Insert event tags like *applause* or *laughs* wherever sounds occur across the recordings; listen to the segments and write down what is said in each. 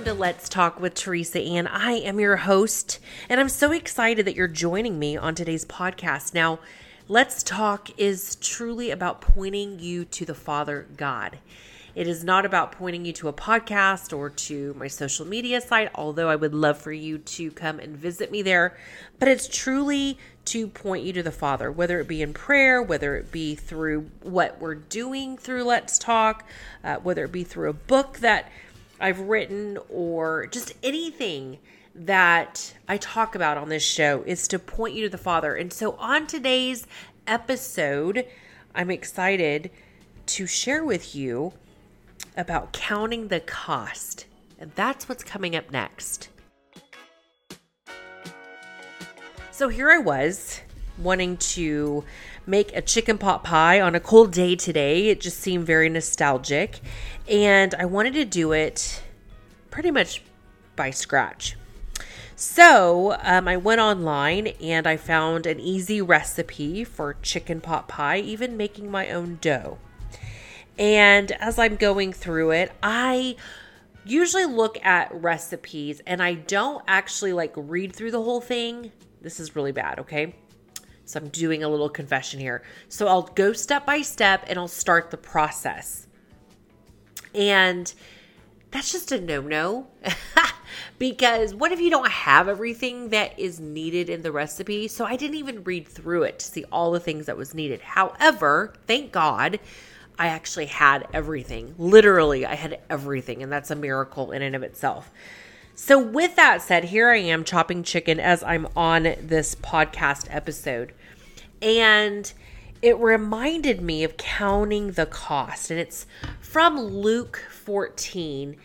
welcome to Let's Talk with Teresa Ann. I am your host, and I'm so excited that you're joining me on today's podcast. Now, Let's Talk is truly about pointing you to the Father God. It is not about pointing you to a podcast or to my social media site, although I would love for you to come and visit me there. But it's truly to point you to the Father, whether it be in prayer, whether it be through what we're doing through Let's Talk, uh, whether it be through a book that I've written or just anything that I talk about on this show is to point you to the Father. And so on today's episode, I'm excited to share with you about counting the cost. And that's what's coming up next. So here I was wanting to make a chicken pot pie on a cold day today. It just seemed very nostalgic. And I wanted to do it pretty much by scratch. So um, I went online and I found an easy recipe for chicken pot pie, even making my own dough. And as I'm going through it, I usually look at recipes and I don't actually like read through the whole thing. This is really bad, okay? So I'm doing a little confession here. So I'll go step by step and I'll start the process. And that's just a no no. *laughs* because what if you don't have everything that is needed in the recipe? So I didn't even read through it to see all the things that was needed. However, thank God, I actually had everything. Literally, I had everything, and that's a miracle in and of itself. So, with that said, here I am chopping chicken as I'm on this podcast episode. And it reminded me of counting the cost. And it's from Luke 14.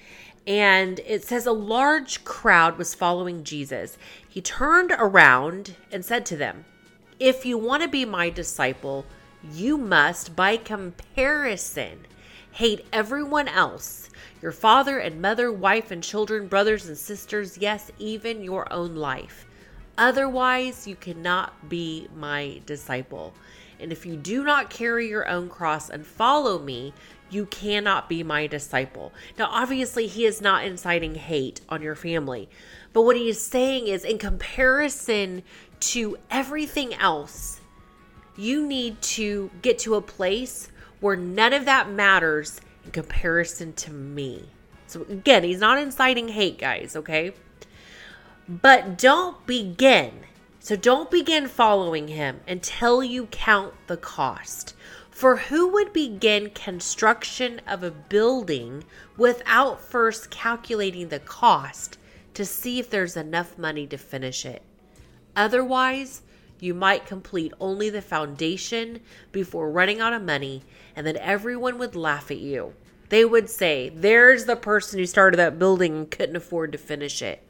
And it says, A large crowd was following Jesus. He turned around and said to them, If you want to be my disciple, you must, by comparison, hate everyone else your father and mother, wife and children, brothers and sisters, yes, even your own life. Otherwise, you cannot be my disciple. And if you do not carry your own cross and follow me, you cannot be my disciple. Now, obviously, he is not inciting hate on your family, but what he is saying is, in comparison to everything else, you need to get to a place where none of that matters in comparison to me. So, again, he's not inciting hate, guys, okay? But don't begin. So, don't begin following him until you count the cost. For who would begin construction of a building without first calculating the cost to see if there's enough money to finish it? Otherwise, you might complete only the foundation before running out of money, and then everyone would laugh at you. They would say, There's the person who started that building and couldn't afford to finish it.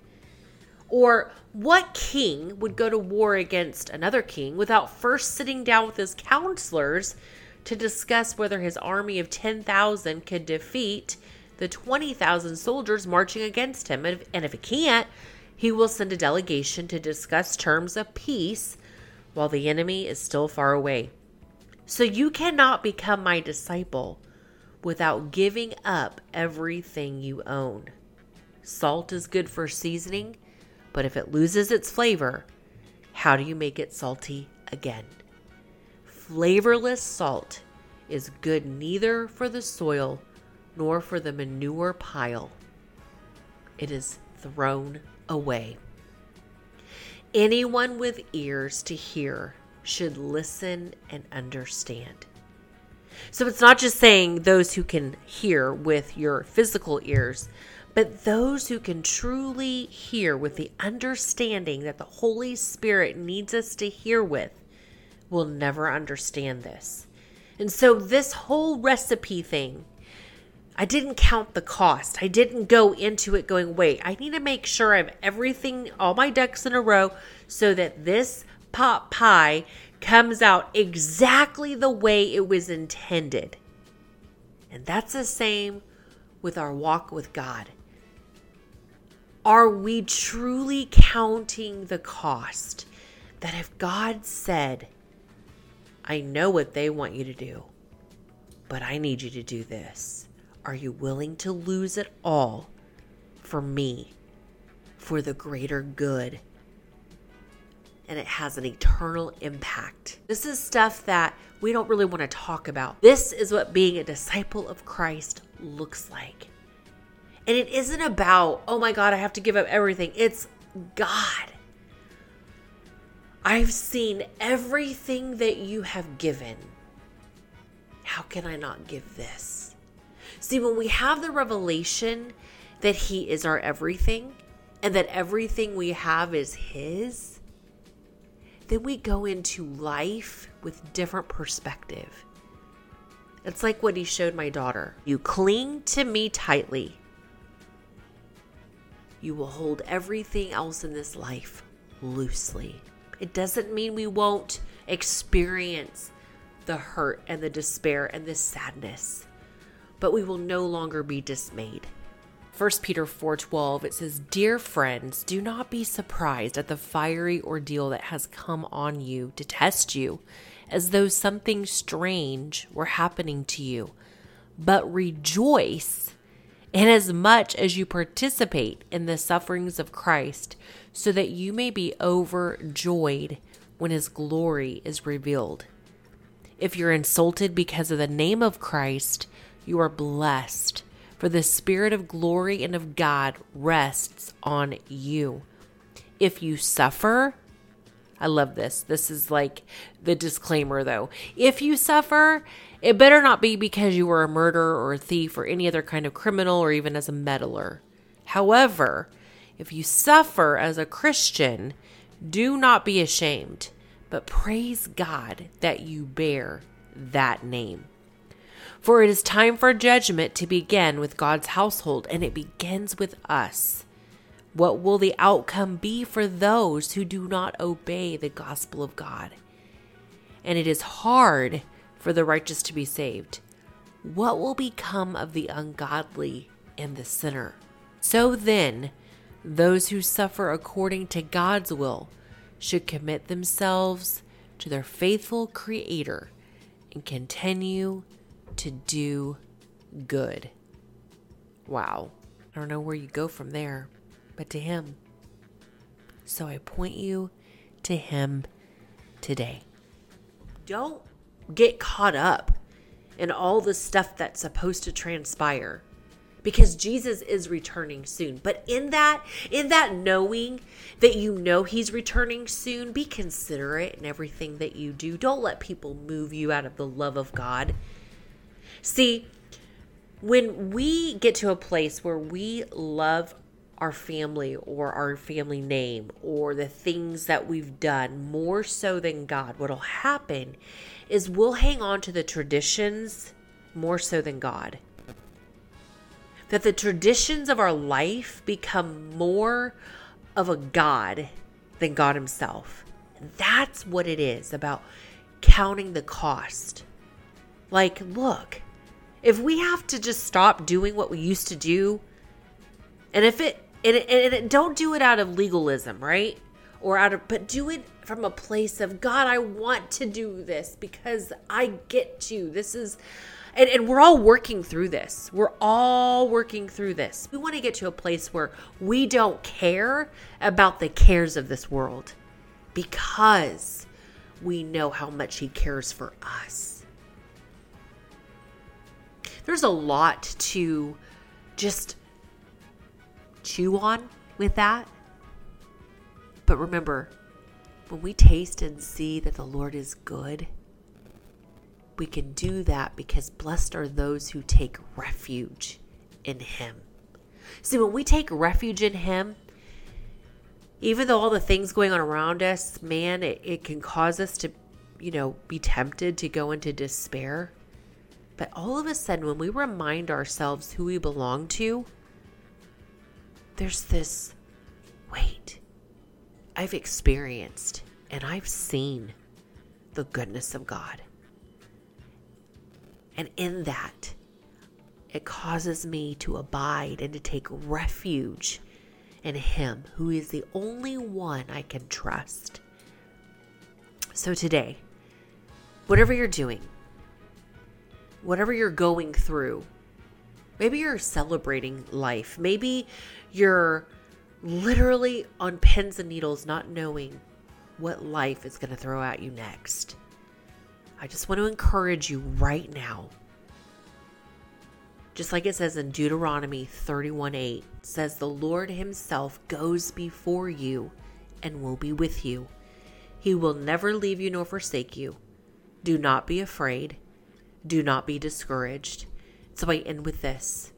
Or, what king would go to war against another king without first sitting down with his counselors to discuss whether his army of 10,000 could defeat the 20,000 soldiers marching against him? And if, and if it can't, he will send a delegation to discuss terms of peace while the enemy is still far away. So you cannot become my disciple without giving up everything you own. Salt is good for seasoning, but if it loses its flavor, how do you make it salty again? Flavorless salt is good neither for the soil nor for the manure pile. It is thrown away. Anyone with ears to hear should listen and understand. So it's not just saying those who can hear with your physical ears, but those who can truly hear with the understanding that the Holy Spirit needs us to hear with will never understand this. And so, this whole recipe thing I didn't count the cost. I didn't go into it going, wait, I need to make sure I have everything, all my ducks in a row, so that this pot pie comes out exactly the way it was intended. And that's the same with our walk with God. Are we truly counting the cost? That if God said, I know what they want you to do, but I need you to do this are you willing to lose it all for me, for the greater good. And it has an eternal impact. This is stuff that we don't really want to talk about. This is what being a disciple of Christ looks like. And it isn't about, oh my God, I have to give up everything. It's God. I've seen everything that you have given. How can I not give this? See, when we have the revelation that He is our everything and that everything we have is His, then we go into life with different perspective. It's like what He showed my daughter. You cling to me tightly. You will hold everything else in this life loosely. It doesn't mean we won't experience the hurt and the despair and the sadness, but we will no longer be dismayed. 1 Peter 4:12 it says, "Dear friends, do not be surprised at the fiery ordeal that has come on you to test you, as though something strange were happening to you, but rejoice inasmuch as you participate in the sufferings of Christ, so that you may be overjoyed when his glory is revealed. If you're insulted because of the name of Christ, you are blessed, for the Spirit of glory and of God rests on you. If you suffer, I love this. This is like the disclaimer though. If you suffer, it better not be because you were a murderer or a thief or any other kind of criminal or even as a meddler. However, if you suffer as a Christian, do not be ashamed, but praise God that you bear that name. For it is time for judgment to begin with God's household, and it begins with us. What will the outcome be for those who do not obey the gospel of God? And it is hard for the righteous to be saved, what will become of the ungodly and the sinner? So then, those who suffer according to God's will should commit themselves to their faithful Creator and continue to do good. Wow. I don't know where you go from there, but to Him. So I point you to Him today. Don't get caught up in all the stuff that's supposed to transpire because Jesus is returning soon. But in that, in that knowing that you know he's returning soon, be considerate in everything that you do. Don't let people move you out of the love of God. See, when we get to a place where we love our family or our family name or the things that we've done more so than God, what'll happen is we'll hang on to the traditions more so than God. That the traditions of our life become more of a God than God Himself. That's what it is about counting the cost. Like, look, if we have to just stop doing what we used to do, and if it, and, and don't do it out of legalism, right? Or out of, but do it from a place of God, I want to do this because I get to. This is and, and we're all working through this. We're all working through this. We want to get to a place where we don't care about the cares of this world because we know how much He cares for us. There's a lot to just chew on with that. But remember, when we taste and see that the Lord is good, we can do that because blessed are those who take refuge in Him. See, when we take refuge in Him, even though all the things going on around us, man, it, it can cause us to, you know, be tempted to go into despair. But all of a sudden, when we remind ourselves who we belong to, there's this wait, I've experienced and I've seen the goodness of God. And in that, it causes me to abide and to take refuge in Him, who is the only one I can trust. So today, whatever you're doing, whatever you're going through, Maybe you're celebrating life. Maybe you're literally on pins and needles, not knowing what life is going to throw at you next. I just want to encourage you right now. Just like it says in Deuteronomy 31 8, says, The Lord Himself goes before you and will be with you. He will never leave you nor forsake you. Do not be afraid. Do not be discouraged. So I end with this.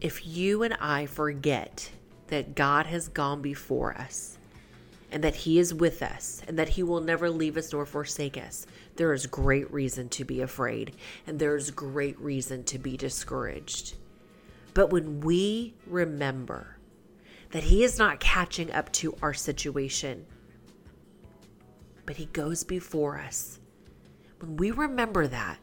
If you and I forget that God has gone before us and that He is with us and that He will never leave us nor forsake us, there is great reason to be afraid and there is great reason to be discouraged. But when we remember that He is not catching up to our situation, but He goes before us, when we remember that,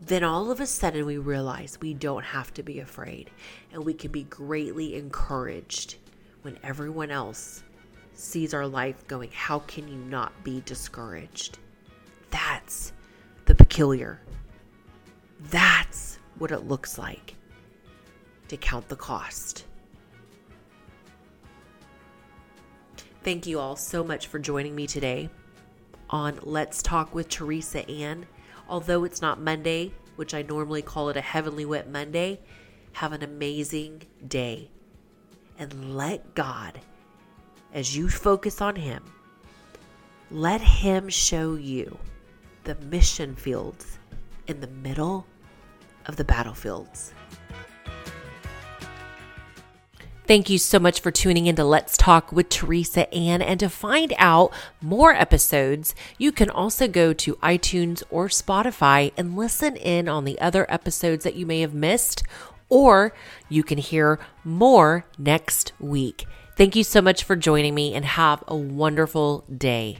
then all of a sudden we realize we don't have to be afraid and we can be greatly encouraged when everyone else sees our life going, How can you not be discouraged? That's the peculiar. That's what it looks like to count the cost. Thank you all so much for joining me today on Let's Talk with Teresa Ann. Although it's not Monday, which I normally call it a Heavenly Wet Monday, have an amazing day. And let God, as you focus on Him, let Him show you the mission fields in the middle of the battlefields. Thank you so much for tuning in to Let's Talk with Teresa Ann. And to find out more episodes, you can also go to iTunes or Spotify and listen in on the other episodes that you may have missed, or you can hear more next week. Thank you so much for joining me and have a wonderful day.